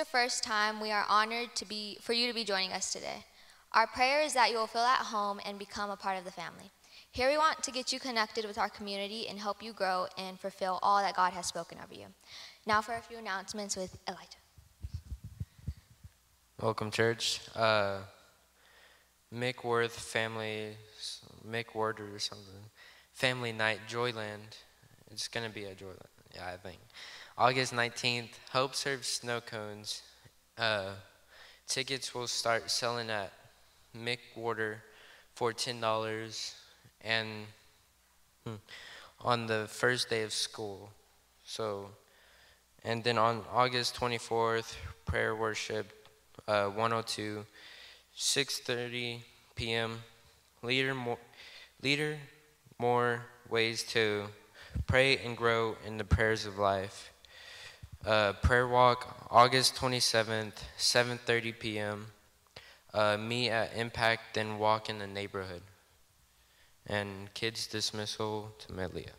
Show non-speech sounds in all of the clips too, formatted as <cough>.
the first time, we are honored to be, for you to be joining us today. Our prayer is that you will feel at home and become a part of the family. Here we want to get you connected with our community and help you grow and fulfill all that God has spoken over you. Now for a few announcements with Elijah. Welcome, church. Uh, Mick Worth family, Mick Ward or something. Family night, Joyland. It's going to be a Joyland, yeah, I think. August 19th, Hope serves snow cones. Uh, tickets will start selling at Mick Water for $10 and hmm, on the first day of school. So, and then on August 24th, prayer worship, uh, 102, 6:30 p.m. Leader more, leader more ways to pray and grow in the prayers of life. Uh, prayer walk, August 27th, 7:30 p.m. Uh, meet at Impact, then walk in the neighborhood. And kids dismissal to Melia.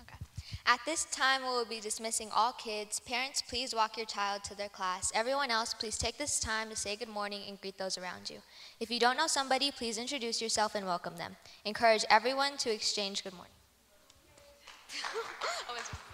Okay. At this time, we will be dismissing all kids. Parents, please walk your child to their class. Everyone else, please take this time to say good morning and greet those around you. If you don't know somebody, please introduce yourself and welcome them. Encourage everyone to exchange good morning. <laughs>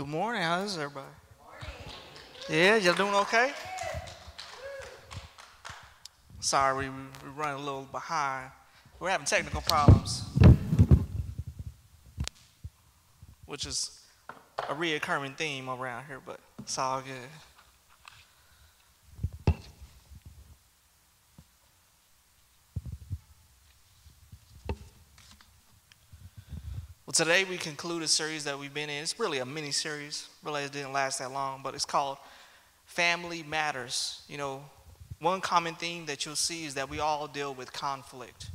Good morning. How's everybody? Yeah, y'all doing okay? Sorry, we, we running a little behind. We're having technical problems, which is a reoccurring theme around here, but it's all good. Well, today we conclude a series that we've been in. It's really a mini series. Really, it didn't last that long, but it's called Family Matters. You know, one common theme that you'll see is that we all deal with conflict.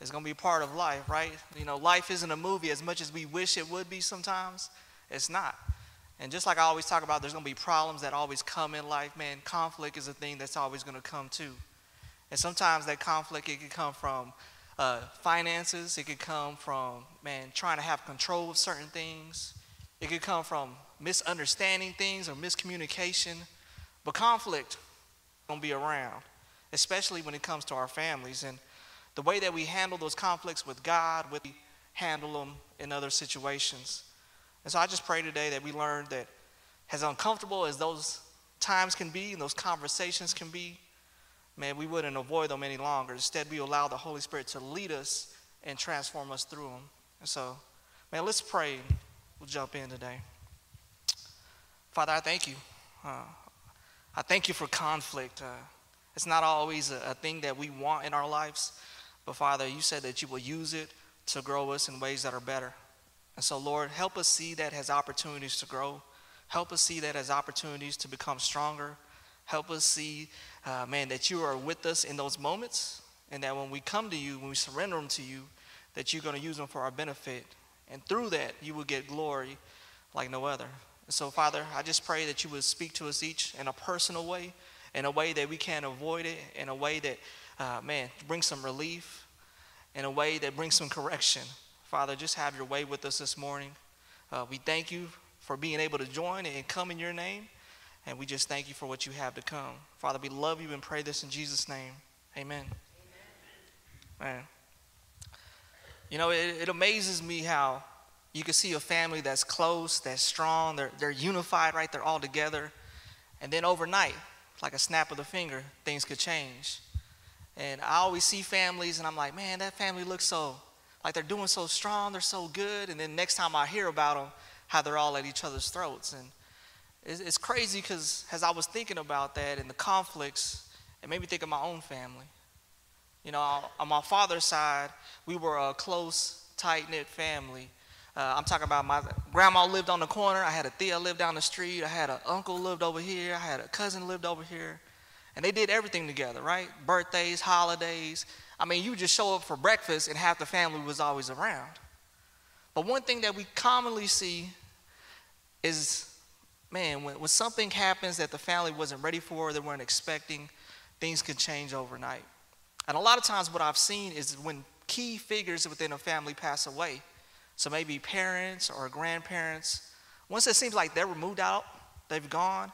It's going to be part of life, right? You know, life isn't a movie as much as we wish it would be sometimes. It's not. And just like I always talk about, there's going to be problems that always come in life. Man, conflict is a thing that's always going to come too. And sometimes that conflict, it can come from uh, finances. It could come from, man, trying to have control of certain things. It could come from misunderstanding things or miscommunication. But conflict going to be around, especially when it comes to our families. And the way that we handle those conflicts with God, we handle them in other situations. And so I just pray today that we learn that as uncomfortable as those times can be and those conversations can be, man, we wouldn't avoid them any longer. Instead, we allow the Holy Spirit to lead us and transform us through them. And so, man, let's pray. We'll jump in today. Father, I thank you. Uh, I thank you for conflict. Uh, it's not always a, a thing that we want in our lives, but Father, you said that you will use it to grow us in ways that are better. And so, Lord, help us see that as opportunities to grow. Help us see that as opportunities to become stronger. Help us see uh, man, that you are with us in those moments, and that when we come to you, when we surrender them to you, that you're going to use them for our benefit. And through that, you will get glory like no other. so, Father, I just pray that you would speak to us each in a personal way, in a way that we can't avoid it, in a way that, uh, man, brings some relief, in a way that brings some correction. Father, just have your way with us this morning. Uh, we thank you for being able to join and come in your name. And we just thank you for what you have to come. Father, we love you and pray this in Jesus' name. Amen. Amen. Man. You know, it, it amazes me how you can see a family that's close, that's strong, they're, they're unified, right? They're all together. And then overnight, like a snap of the finger, things could change. And I always see families, and I'm like, man, that family looks so, like they're doing so strong, they're so good. And then next time I hear about them, how they're all at each other's throats. And it's crazy because as I was thinking about that and the conflicts, it made me think of my own family. You know, on my father's side, we were a close, tight knit family. Uh, I'm talking about my grandma lived on the corner. I had a Thea lived down the street. I had an uncle lived over here. I had a cousin lived over here. And they did everything together, right? Birthdays, holidays. I mean, you just show up for breakfast and half the family was always around. But one thing that we commonly see is man, when, when something happens that the family wasn't ready for, they weren't expecting, things could change overnight. And a lot of times, what I've seen is when key figures within a family pass away, so maybe parents or grandparents, once it seems like they're removed out, they've gone,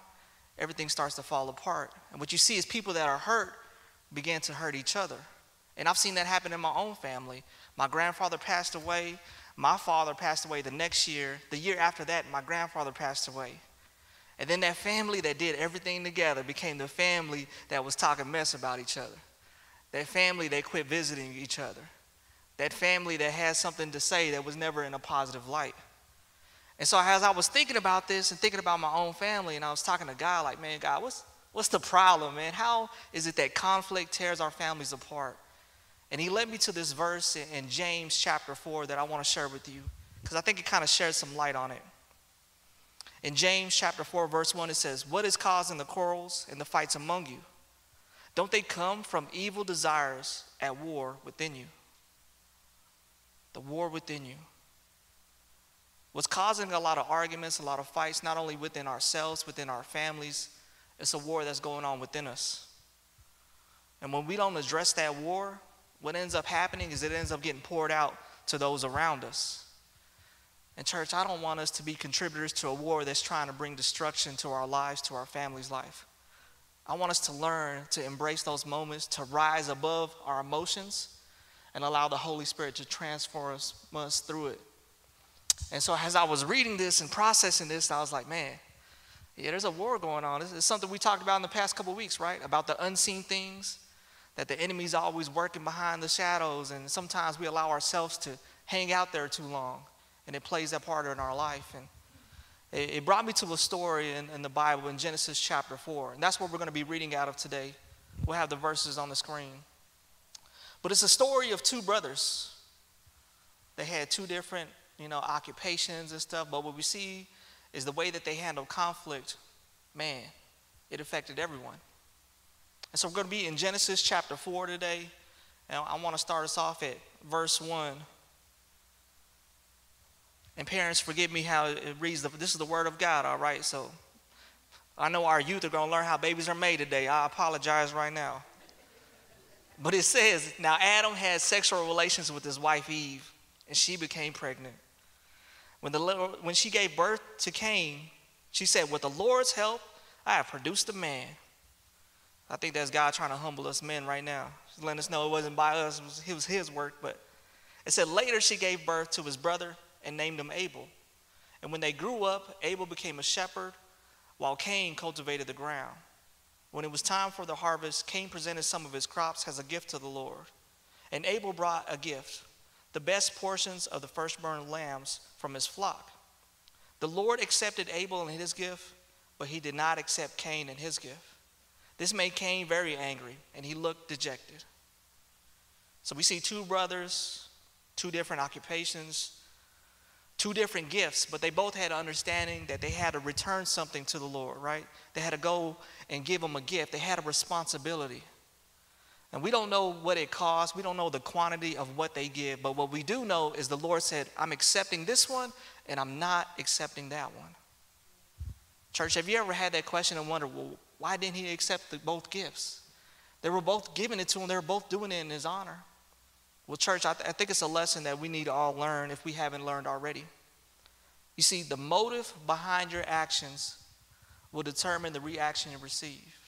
everything starts to fall apart. And what you see is people that are hurt begin to hurt each other. And I've seen that happen in my own family. My grandfather passed away. My father passed away the next year. The year after that, my grandfather passed away. And then that family that did everything together became the family that was talking mess about each other. That family that quit visiting each other. That family that had something to say that was never in a positive light. And so as I was thinking about this and thinking about my own family, and I was talking to God, like, man, God, what's what's the problem, man? How is it that conflict tears our families apart? And he led me to this verse in James chapter 4 that I want to share with you, because I think it kind of sheds some light on it. In James chapter 4, verse 1, it says, What is causing the quarrels and the fights among you? Don't they come from evil desires at war within you? The war within you. What's causing a lot of arguments, a lot of fights, not only within ourselves, within our families, it's a war that's going on within us. And when we don't address that war, what ends up happening is it ends up getting poured out to those around us. And, church, I don't want us to be contributors to a war that's trying to bring destruction to our lives, to our family's life. I want us to learn to embrace those moments, to rise above our emotions, and allow the Holy Spirit to transform us, us through it. And so as I was reading this and processing this, I was like, man, yeah, there's a war going on. Is something we talked about in the past couple weeks, right? About the unseen things, that the enemy's always working behind the shadows, and sometimes we allow ourselves to hang out there too long, and it plays that part in our life. And it, it brought me to a story in, in the Bible in Genesis chapter 4, and that's what we're going to be reading out of today. We'll have the verses on the screen. But it's a story of two brothers. They had two different, you know, occupations and stuff, but what we see is the way that they handled conflict, man, it affected everyone. And so we're going to be in Genesis chapter 4 today. And I want to start us off at verse 1. And parents, forgive me how it reads. This is the word of God, all right? So I know our youth are going to learn how babies are made today. I apologize right now. But it says, Now Adam had sexual relations with his wife Eve, and she became pregnant. When, the, when she gave birth to Cain, she said, With the Lord's help, I have produced a man. I think that's God trying to humble us men right now. Letting us know it wasn't by us, it was his work. But it said, Later she gave birth to his brother and named him Abel. And when they grew up, Abel became a shepherd, while Cain cultivated the ground. When it was time for the harvest, Cain presented some of his crops as a gift to the Lord. And Abel brought a gift the best portions of the firstborn lambs from his flock. The Lord accepted Abel and his gift, but he did not accept Cain and his gift. This made Cain very angry, and he looked dejected. So we see two brothers, two different occupations, two different gifts, but they both had an understanding that they had to return something to the Lord, right? They had to go and give him a gift. They had a responsibility. And we don't know what it costs. We don't know the quantity of what they give. But what we do know is the Lord said, I'm accepting this one and I'm not accepting that one. Church, have you ever had that question and wondered, well, why didn't he accept the, both gifts? They were both giving it to him, they were both doing it in his honor. Well, church, I, th- I think it's a lesson that we need to all learn if we haven't learned already. You see, the motive behind your actions will determine the reaction you receive.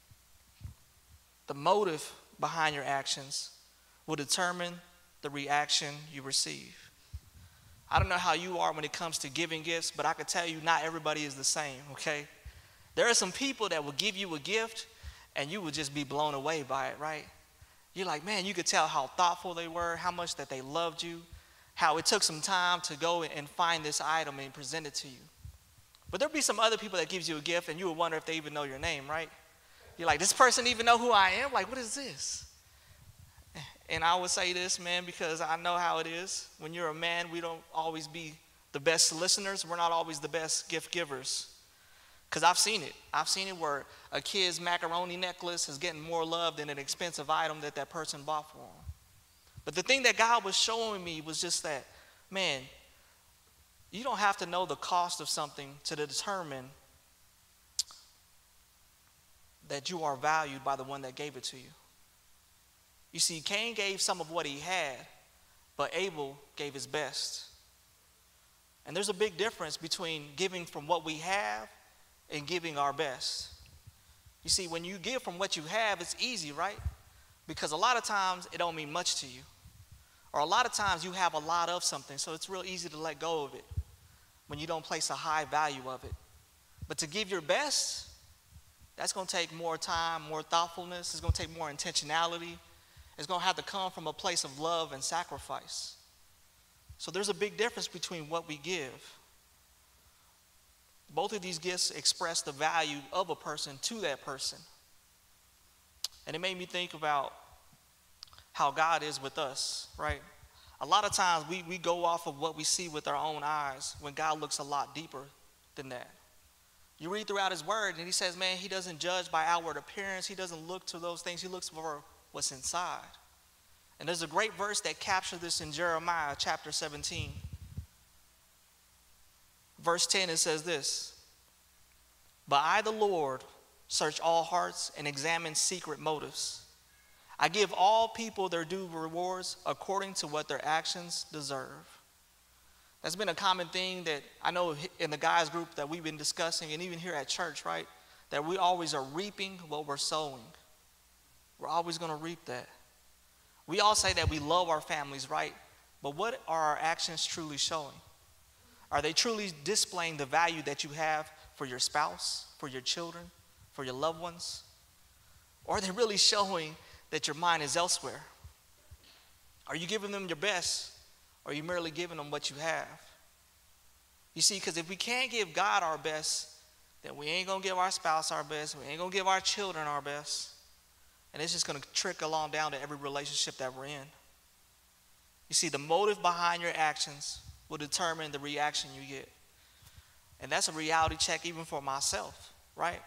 The motive behind your actions will determine the reaction you receive. I don't know how you are when it comes to giving gifts, but I can tell you not everybody is the same, okay? There are some people that will give you a gift and you will just be blown away by it, right? You're like, man, you could tell how thoughtful they were, how much that they loved you, how it took some time to go and find this item and present it to you. But there'll be some other people that gives you a gift and you will wonder if they even know your name, right? You're like, this person even know who I am? Like, what is this? And I would say this, man, because I know how it is. When you're a man, we don't always be the best listeners. We're not always the best gift givers. Because I've seen it. I've seen it where a kid's macaroni necklace is getting more love than an expensive item that that person bought for him. But the thing that God was showing me was just that, man, you don't have to know the cost of something to determine that you are valued by the one that gave it to you. You see, Cain gave some of what he had, but Abel gave his best. And there's a big difference between giving from what we have and giving our best. You see, when you give from what you have, it's easy, right? Because a lot of times it don't mean much to you. Or a lot of times you have a lot of something, so it's real easy to let go of it when you don't place a high value of it. But to give your best, that's going to take more time, more thoughtfulness. It's going to take more intentionality. It's going to have to come from a place of love and sacrifice. So there's a big difference between what we give. Both of these gifts express the value of a person to that person. And it made me think about how God is with us, right? A lot of times we, we go off of what we see with our own eyes when God looks a lot deeper than that. You read throughout his word, and he says, man, he doesn't judge by outward appearance. He doesn't look to those things. He looks for what's inside. And there's a great verse that captures this in Jeremiah chapter 17. Verse 10, it says this But I, the Lord, search all hearts and examine secret motives. I give all people their due rewards according to what their actions deserve. That's been a common thing that I know in the guys group that we've been discussing, and even here at church, right? That we always are reaping what we're sowing. We're always going to reap that. We all say that we love our families, right? But what are our actions truly showing? Are they truly displaying the value that you have for your spouse, for your children, for your loved ones? Or are they really showing that your mind is elsewhere? Are you giving them your best, or are you merely giving them what you have? You see, because if we can't give God our best, then we ain't gonna give our spouse our best, we ain't gonna give our children our best. And it's just gonna trickle on down to every relationship that we're in. You see, the motive behind your actions will determine the reaction you get. And that's a reality check even for myself, right?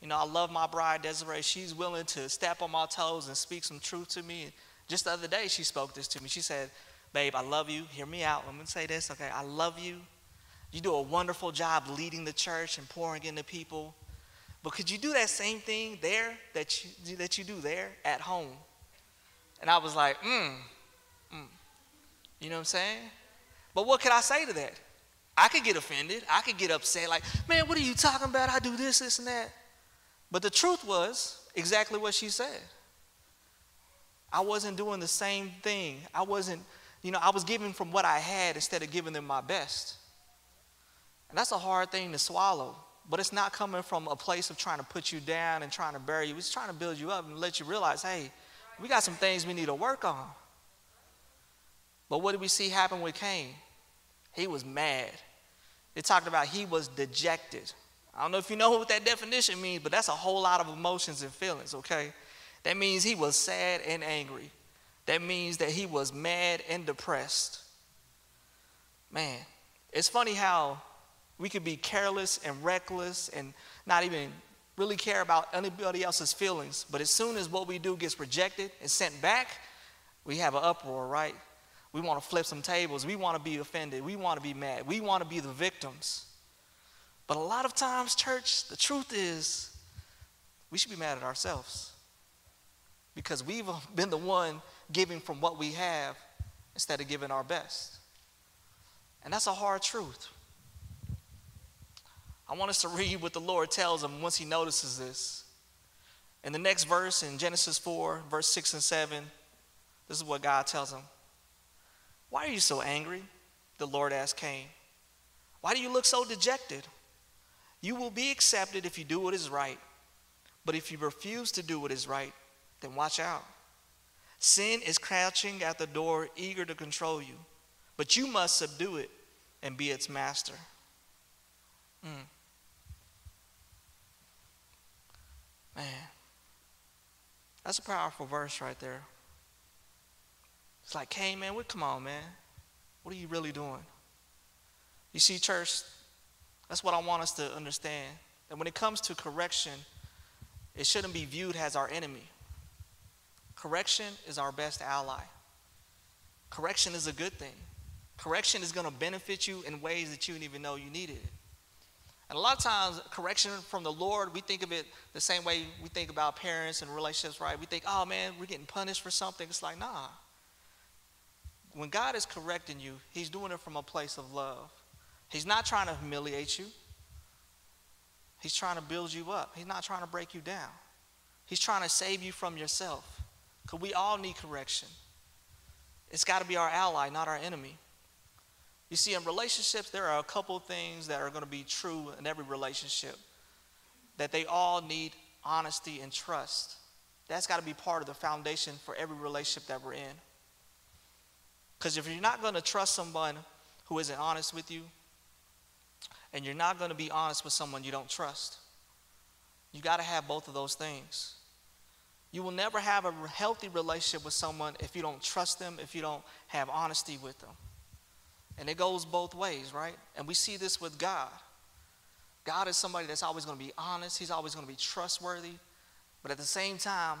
You know, I love my bride, Desiree. She's willing to step on my toes and speak some truth to me. Just the other day, she spoke this to me. She said, Babe, I love you. Hear me out. I'm going to say this, okay? I love you. You do a wonderful job leading the church and pouring into people. But could you do that same thing there that you, that you do there at home? And I was like, mm, mm. You know what I'm saying? But what could I say to that? I could get offended. I could get upset, like, man, what are you talking about? I do this, this, and that. But the truth was exactly what she said. I wasn't doing the same thing. I wasn't, you know, I was giving from what I had instead of giving them my best. And that's a hard thing to swallow. But it's not coming from a place of trying to put you down and trying to bury you. It's trying to build you up and let you realize, hey, we got some things we need to work on. But what did we see happen with Cain? He was mad. It talked about he was dejected. I don't know if you know what that definition means, but that's a whole lot of emotions and feelings, okay? That means he was sad and angry. That means that he was mad and depressed. Man, it's funny how we could be careless and reckless and not even really care about anybody else's feelings, but as soon as what we do gets rejected and sent back, we have an uproar, right? We want to flip some tables. We want to be offended. We want to be mad. We want to be the victims. But a lot of times, church, the truth is we should be mad at ourselves because we've uh, <laughs> been the one giving from what we have instead of giving our best. And that's a hard truth. I want us to <laughs> read what the Lord tells him once he notices this. In the next verse, in Genesis 4, verse 6 and 7, this is what God tells him. Why are you so angry? The Lord asked Cain. Why do you look so dejected? You will be accepted if you do what is right. But if you refuse to do what is right, then watch out. Sin is crouching at the door, eager to control you. But you must subdue it and be its master. Mm. Man, that's a powerful verse right there. It's like, hey, man, what, come on, man. What are you really doing? You see, church, that's what I want us to understand. That when it comes to correction, it shouldn't be viewed as our enemy. Correction is our best ally. Correction is a good thing. Correction is going to benefit you in ways that you didn't even know you needed it. And a lot of times, correction from the Lord, we think of it the same way we think about parents and relationships, right? We think, oh man, we're getting punished for something. It's like, nah when God is correcting you, He's doing it from a place of love. He's not trying to humiliate you, He's trying to build you up. He's not trying to break you down. He's trying to save you from yourself. Because we all need correction. It's got to be our ally, not our enemy. You see, in relationships, there are a couple things that are going to be true in every relationship that they all need honesty and trust. That's got to be part of the foundation for every relationship that we're in. Because if you're not going to trust someone who isn't honest with you, and you're not going to be honest with someone you don't trust, you got to have both of those things. You will never have a healthy relationship with someone if you don't trust them, if you don't have honesty with them. And it goes both ways, right? And we see this with God. God is somebody that's always going to be honest, He's always going to be trustworthy. But at the same time,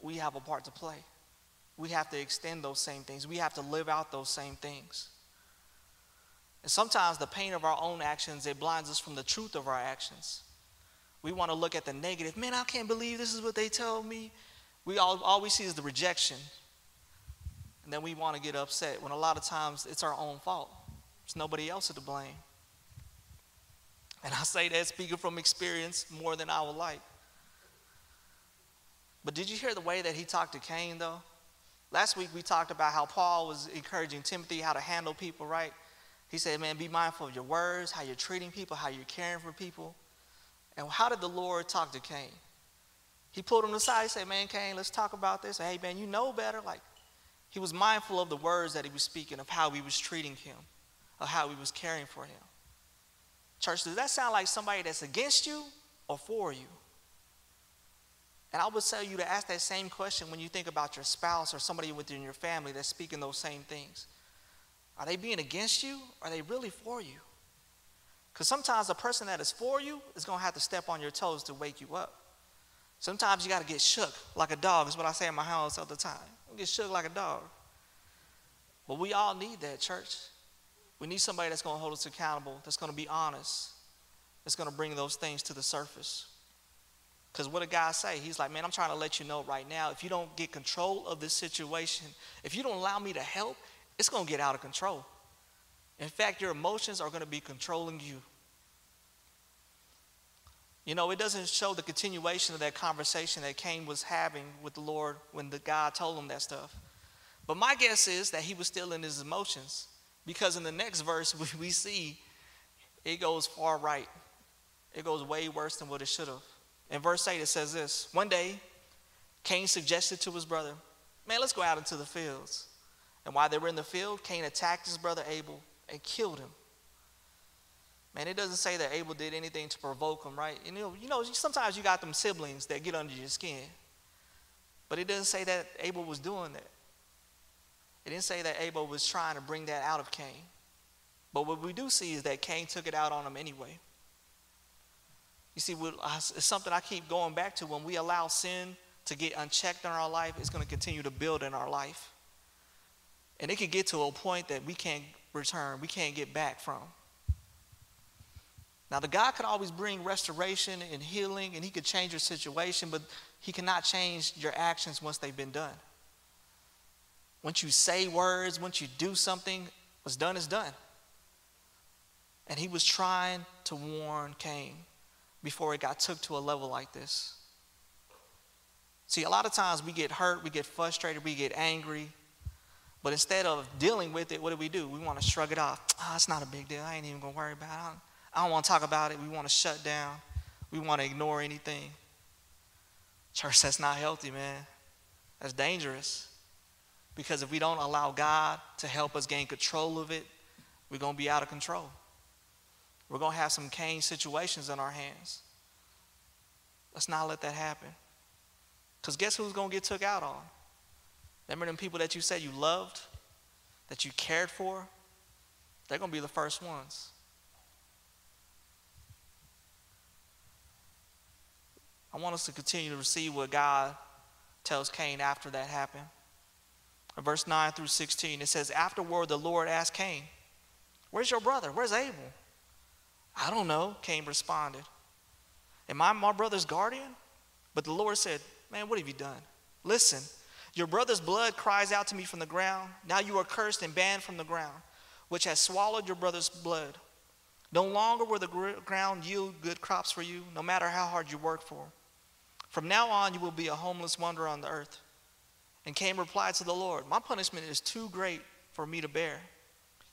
we have a part to play we have to extend those same things. We have to live out those same things. And sometimes the pain of our own actions, it blinds us from the truth of our actions. We want to look at the negative. Man, I can't believe this is what they told me. We all, all we see is the rejection. And then we want to get upset when a lot of times it's our own fault. It's nobody else to blame. And I say that speaking from experience more than I would like. But did you hear the way that he talked to Cain, though? Last week we talked about how Paul was encouraging Timothy how to handle people, right? He said, man, be mindful of your words, how you're treating people, how you're caring for people. And how did the Lord talk to Cain? He pulled him aside. He said, man, Cain, let's talk about this. Hey, man, you know better. Like, he was mindful of the words that he was speaking, of how he was treating him, of how he was caring for him. Church, does that sound like somebody that's against you or for you? And I would tell you to ask that same question when you think about your spouse or somebody within your family that's speaking those same things. Are they being against you? Are they really for you? Because sometimes the person that is for you is going to have to step on your toes to wake you up. Sometimes you got to get shook like a dog, is what I say in my house all the time. Get shook like a dog. But we all need that, church. We need somebody that's going to hold us accountable, that's going to be honest, that's going to bring those things to the surface. Because what did God say? He's like, man, I'm trying to let you know right now, if you don't get control of this situation, if you don't allow me to help, it's going to get out of control. In fact, your emotions are going to be controlling you. You know, it doesn't show the continuation of that conversation that Cain was having with the Lord when the God told him that stuff. But my guess is that he was still in his emotions because in the next verse <laughs> we see it goes far right. It goes way worse than what it should have. In verse 8, it says this One day, Cain suggested to his brother, Man, let's go out into the fields. And while they were in the field, Cain attacked his brother Abel and killed him. Man, it doesn't say that Abel did anything to provoke him, right? You know, you know, sometimes you got them siblings that get under your skin. But it doesn't say that Abel was doing that. It didn't say that Abel was trying to bring that out of Cain. But what we do see is that Cain took it out on him anyway. You see, it's something I keep going back to. When we allow sin to get unchecked in our life, it's going to continue to build in our life. And it can get to a point that we can't return, we can't get back from. Now, the God could always bring restoration and healing, and He could change your situation, but He cannot change your actions once they've been done. Once you say words, once you do something, what's done is done. And He was trying to warn Cain before it got took to a level like this. See, a lot of times we get hurt, we get frustrated, we get angry, but instead of dealing with it, what do we do? We want to shrug it off. Oh, it's not a big deal. I ain't even going to worry about it. I don't want to talk about it. We want to shut down. We want to ignore anything. Church, that's not healthy, man. That's dangerous. Because if we don't allow God to help us gain control of it, we're going to be out of control. We're going to have some Cain situations in our hands. Let's not let that happen. Because guess who's going to get took out on? Remember them people that you said you loved, that you cared for? They're going to be the first ones. I want us to continue to receive what God tells Cain after that happened. In verse 9 through 16, it says, Afterward, the Lord asked Cain, Where's your brother? Where's Abel? I don't know, Cain responded. Am I my brother's guardian? But the Lord said, Man, what have you done? Listen, your brother's blood cries out to me from the ground. Now you are cursed and banned from the ground, which has swallowed your brother's blood. No longer will the ground yield good crops for you, no matter how hard you work for. From now on, you will be a homeless wanderer on the earth. And Cain replied to the Lord, My punishment is too great for me to bear.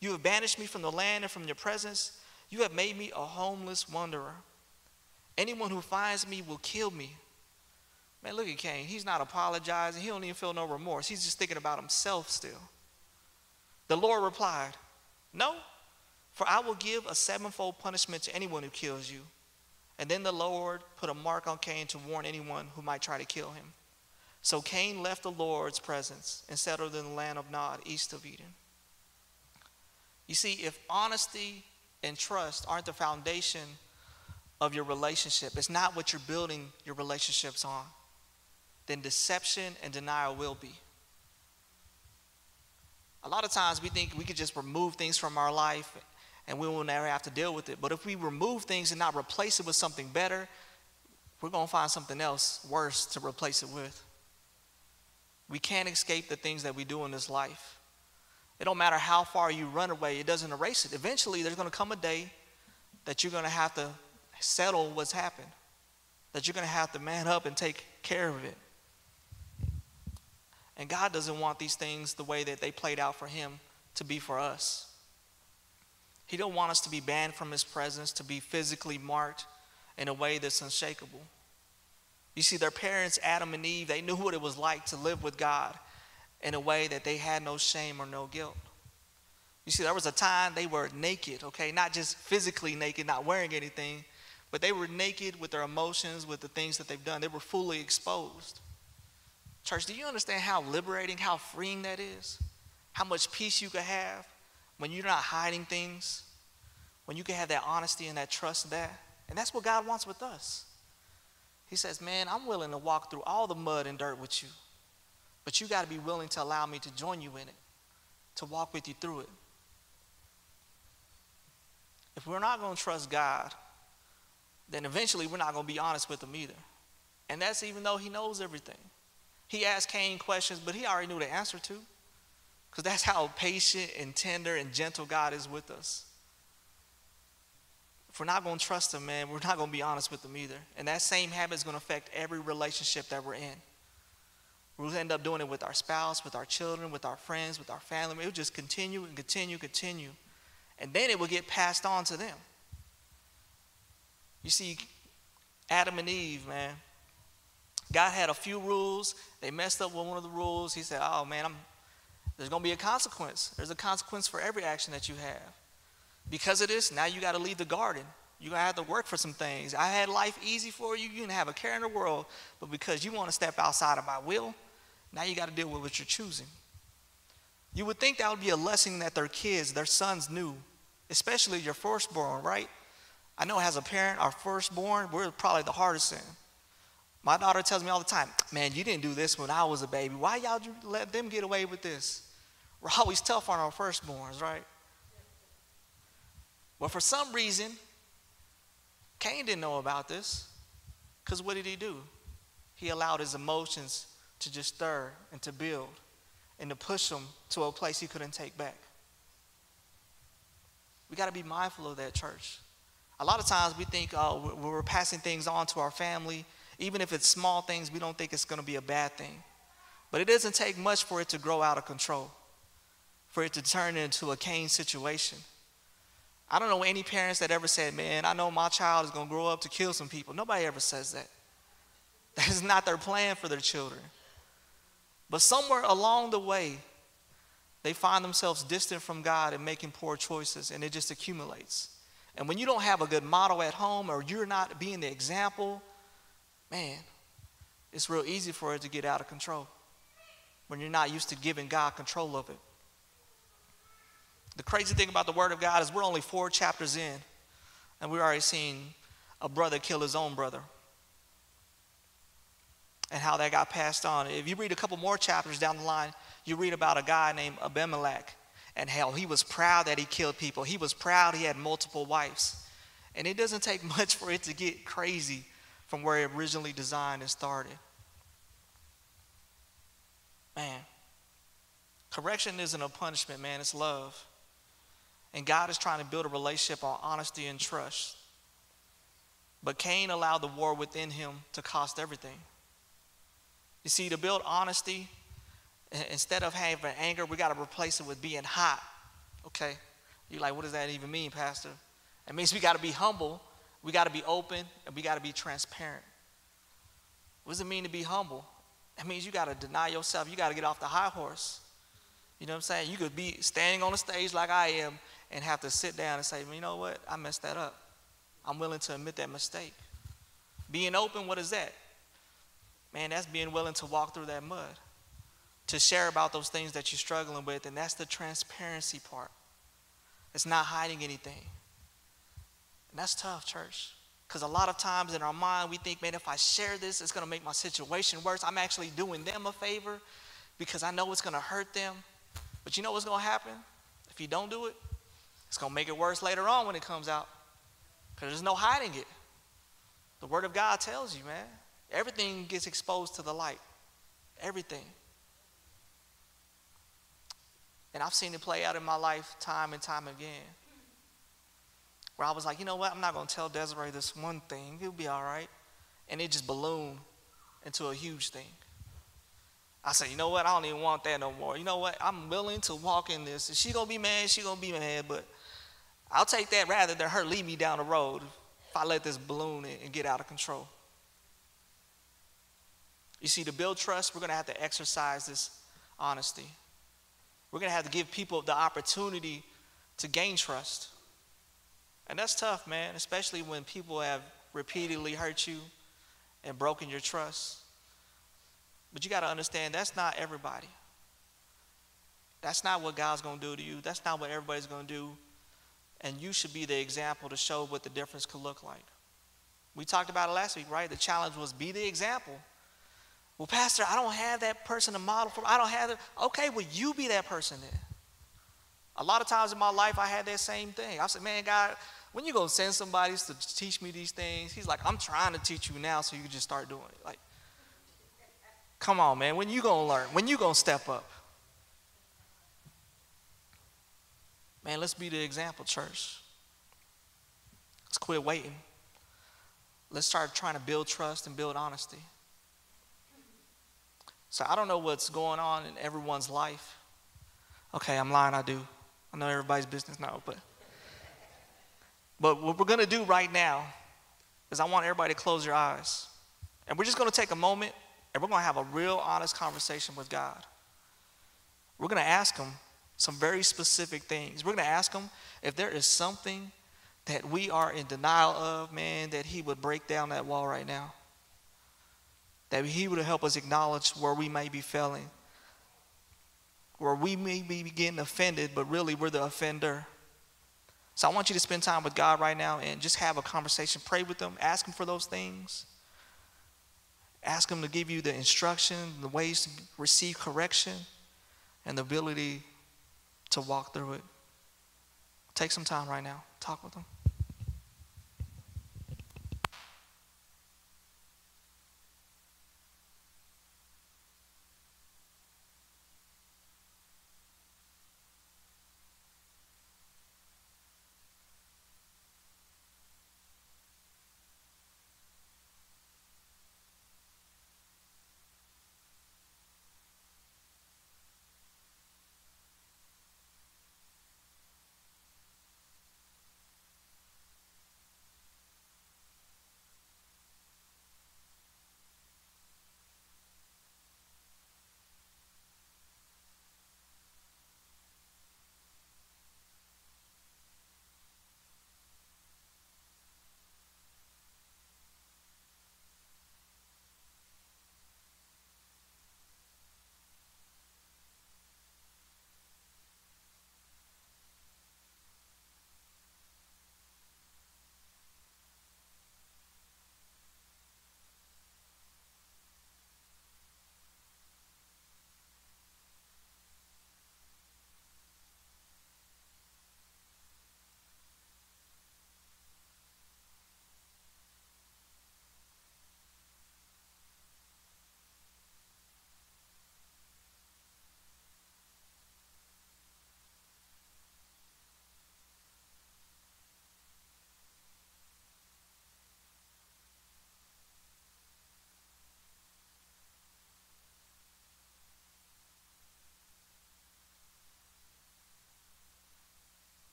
You have banished me from the land and from your presence. You have made me a homeless wanderer. Anyone who finds me will kill me. Man, look at Cain. He's not apologizing. He don't even feel no remorse. He's just thinking about himself still. The Lord replied, No, for I will give a sevenfold punishment to anyone who kills you. And then the Lord put a mark on Cain to warn anyone who might try to kill him. So Cain left the Lord's presence and settled in the land of Nod, east of Eden. You see, if honesty and trust aren't the foundation of your relationship, it's not what you're building your relationships on, then deception and denial will be. A lot of times we think we could just remove things from our life and we will never have to deal with it. But if we remove things and not replace it with something better, we're going to find something else worse to replace it with. We can't escape the things that we do in this life. It don't matter how far you run away, it doesn't erase it. Eventually, there's going to come a day that you're going to have to settle what's happened, that you're going to have to man up and take care of it. And God doesn't want these things the way that they played out for Him to be for us. He don't want us to be banned from his presence, to be physically marked in a way that's unshakable. You see, their parents, Adam and Eve, they knew what it was like to live with God in a way that they had no shame or no guilt. You see, there was a time they were naked, okay? Not just physically naked, not wearing anything, but they were naked with their emotions, with the things that they've done. They were fully exposed. Church, do you understand how liberating, how freeing that is? How much peace you can have when you're not hiding things, when you can have that honesty and that trust that. And that's what God wants with us. He says, Man, I'm willing to walk through all the mud and dirt with you, but you got to be willing to allow me to join you in it, to walk with you through it. If we're not going to trust God, then eventually we're not going to be honest with Him either. And that's even though He knows everything. He asked Cain questions, but he already knew the answer to. Because that's how patient and tender and gentle God is with us. If we're not going to trust Him, man, we're not going to be honest with Him either. And that same habit is going to affect every relationship that we're in. We'll end up doing it with our spouse, with our children, with our friends, with our family. It will just continue and continue, continue. And then it will get passed on to them. You see, Adam and Eve, man, God had a few rules. They messed up with one of the rules. He said, Oh, man, I'm, there's going to be a consequence. There's a consequence for every action that you have. Because of this, now you got to leave the garden. You're going to have to work for some things. I had life easy for you. You didn't have a care in the world. But because you want to step outside of my will, now you got to deal with what you're choosing. You would think that would be a lesson that their kids, their sons knew, especially your firstborn, right? I know as a parent, our firstborn, we're probably the hardest in. My daughter tells me all the time, man, you didn't do this when I was a baby. Why y'all let them get away with this? We're always tough on our firstborns, right? Well, for some reason, Cain didn't know about this. Because what did he do? He allowed his emotions to just stir and to build and to push him to a place he couldn't take back. We got to be mindful of that, church. A lot of times we think, oh, we're passing things on to our family even if it's small things, we don't think it's going to be a bad thing. But it doesn't take much for it to grow out of control, for it to turn into a Cain situation. I don't know any parents that ever said, Man, I know my child is going to grow up to kill some people. Nobody ever says that. <laughs> That is not their plan for their children. But somewhere along the way, they find themselves distant from God and making poor choices, and it just accumulates. And when you don't have a good model at home or you're not being the example, man, it's real easy for it to get out of control when you're not used to giving God control of it. The crazy thing about the Word of God is we're only four chapters in, and we're already seeing a brother kill his own brother and how that got passed on. If you read a couple more chapters down the line, you read about a guy named Abimelech and how he was proud that he killed people. He was proud he had multiple wives. And it doesn't take <laughs> much for it to get crazy from where it originally designed and started. Man, correction isn't a punishment, man, it's love. And God is trying to build a relationship on honesty and trust. But Cain allowed the war within him to cost everything. You see, to build honesty, instead of having anger, we got to replace it with being hot. Okay? You're like, what does that even mean, Pastor? It means we got to be humble we got to be open and we got to be transparent. What does it mean to be humble? It means you got to deny yourself. You got to get off the high horse. You know what I'm saying? You could be standing on the stage like I am and have to sit down and say, you know what? I messed that up. I'm willing to admit that mistake. Being open, what is that? Man, that's being willing to walk through that mud, to share about those things that you're struggling with, and that's the transparency part. It's not hiding anything. And that's tough, church. Because a lot of times in our mind, we think, man, if I share this, it's going to make my situation worse. I'm actually doing them a favor because I know it's going to hurt them. But you know what's going to happen? If you don't do it, it's going to make it worse later on when it comes out because there's no hiding it. The Word of God tells you, man, everything gets exposed to the light. Everything. And I've seen it play out in my life time and time again where I was like, you know what, I'm not going to tell Desiree this one thing. It'll be all right. And it just ballooned into a huge thing. I said, you know what, I don't even want that no more. You know what, I'm willing to walk in this. Is she going to be mad? She going to be mad, but I'll take that rather than her lead me down the road if I let this balloon and get out of control. You see, to build trust, we're going to have to exercise this honesty. We're going to have to give people the opportunity to gain trust. And that's tough, man, especially when people have repeatedly hurt you and broken your trust. But you got to understand that's not everybody. That's not what God's going to do to you. That's not what everybody's going to do. And you should be the example to show what the difference could look like. We talked about it last week, right? The challenge was be the example. Well, Pastor, I don't have that person to model for. I don't have it. Okay, well, you be that person then. A lot of times in my life, I had that same thing. I said, man, God, when you to send somebody to teach me these things? He's like, I'm trying to teach you now so you can just start doing it. Like, come on, man. When you to learn? When you to step up? Man, let's be the example, church. Let's quit waiting. Let's start trying to build trust and build honesty. So I don't know what's going on in everyone's life. Okay, I'm lying, I do. I know everybody's business now, but but what we're going to do right now is I want everybody to close your eyes. And we're just going to take a moment and we're going to have a real honest conversation with God. We're going to ask him some very specific things. We're going to ask him if there is something that we are in denial of, man, that he would break down that wall right now. That he would help us acknowledge where we may be failing, where we may be getting offended, but really we're the offender. So I want you to spend time with God right now and just have a conversation. Pray with Him, ask Him for those things. Ask Him to give you the instruction, the ways to receive correction, and the ability to walk through it. Take some time right now. Talk with Him.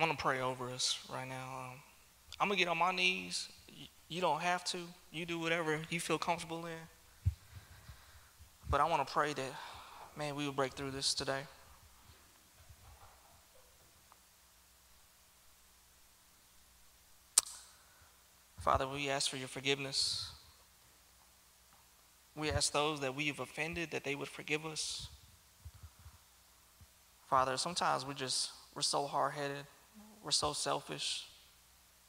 I want to pray over us right now. Um, I'm going to get on my knees. You don't have to. You do whatever you feel comfortable in. But I want to pray that, man, we will break through this today. Father, we ask for your forgiveness. We ask those that we have offended that they would forgive us. Father, sometimes we're just, we're so hard headed, we're so selfish.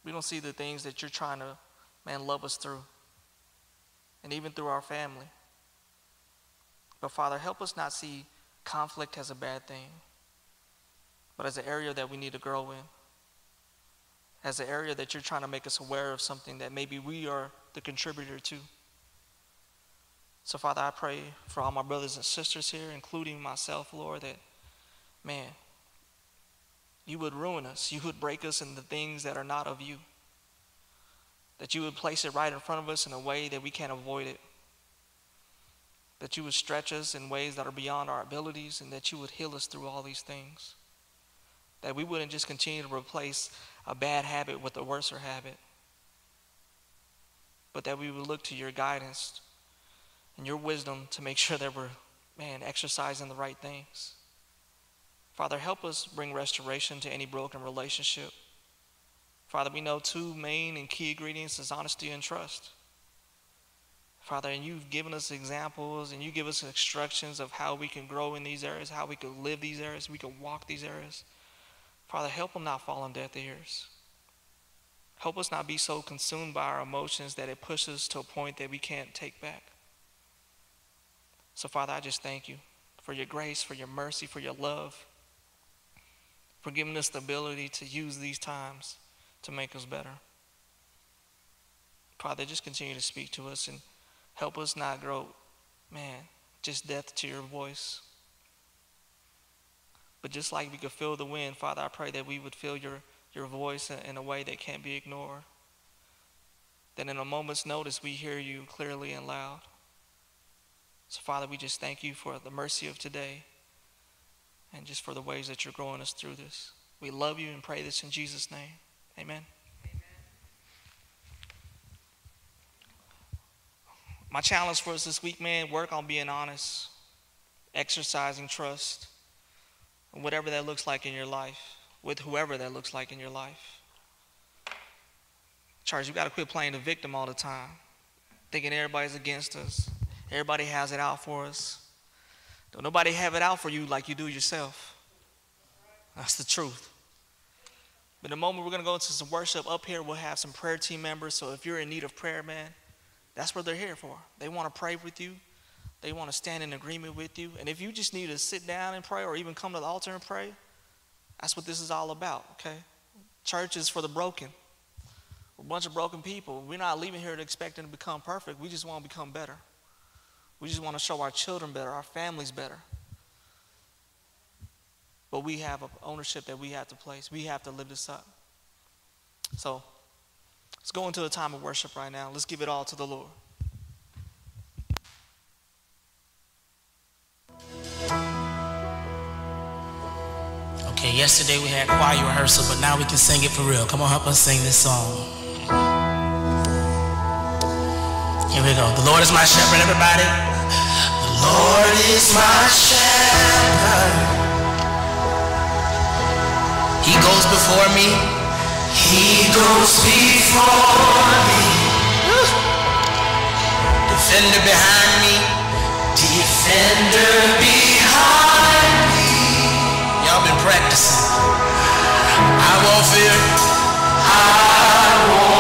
We don't see the things that you're trying to, man, love us through, and even through our family. But Father, help us not see conflict as a bad thing, but as an area that we need to grow in, as an area that you're trying to make us aware of something that maybe we are the contributor to. So, Father, I pray for all my brothers and sisters here, including myself, Lord, that, man, you would ruin us. You would break us in the things that are not of you. That you would place it right in front of us in a way that we can't avoid it. That you would stretch us in ways that are beyond our abilities and that you would heal us through all these things. That we wouldn't just continue to replace a bad habit with a worser habit, but that we would look to your guidance and your wisdom to make sure that we're, man, exercising the right things. Father, help us bring restoration to any broken relationship. Father, we know two main and key ingredients is honesty and trust. Father, and you've given us examples and you give us instructions of how we can grow in these areas, how we can live these areas, we can walk these areas. Father, help them not fall on deaf ears. Help us not be so consumed by our emotions that it pushes us to a point that we can't take back. So, Father, I just thank you for your grace, for your mercy, for your love, for giving us the ability to use these times to make us better. Father, just continue to speak to us and help us not grow, man, just death to your voice. But just like we could feel the wind, Father, I pray that we would feel your, your voice in a way that can't be ignored. That in a moment's notice, we hear you clearly and loud. So, Father, we just thank you for the mercy of today and just for the ways that you're growing us through this. We love you and pray this in Jesus' name. Amen. Amen. My challenge for us this week, man, work on being honest, exercising trust, whatever that looks like in your life, with whoever that looks like in your life. Charles, you got to quit playing the victim all the time, thinking everybody's against us. Everybody has it out for us. Don't nobody have it out for you like you do yourself. That's the truth. But in a moment, we're going to go into some worship. Up here, we'll have some prayer team members. So if you're in need of prayer, man, that's what they're here for. They want to pray with you, they want to stand in agreement with you. And if you just need to sit down and pray or even come to the altar and pray, that's what this is all about, okay? Church is for the broken. We're a bunch of broken people. We're not leaving here to expecting to become perfect. We just want to become better. We just want to show our children better, our families better. But we have an ownership that we have to place. We have to live this up. So let's go into a time of worship right now. Let's give it all to the Lord. Okay, yesterday we had choir rehearsal, but now we can sing it for real. Come on, help us sing this song. Here we go. The Lord is my shepherd, everybody. The Lord is my shepherd. He goes before me. He goes before me. Defender behind me. Defender behind me. Y'all been practicing. I won't fear. I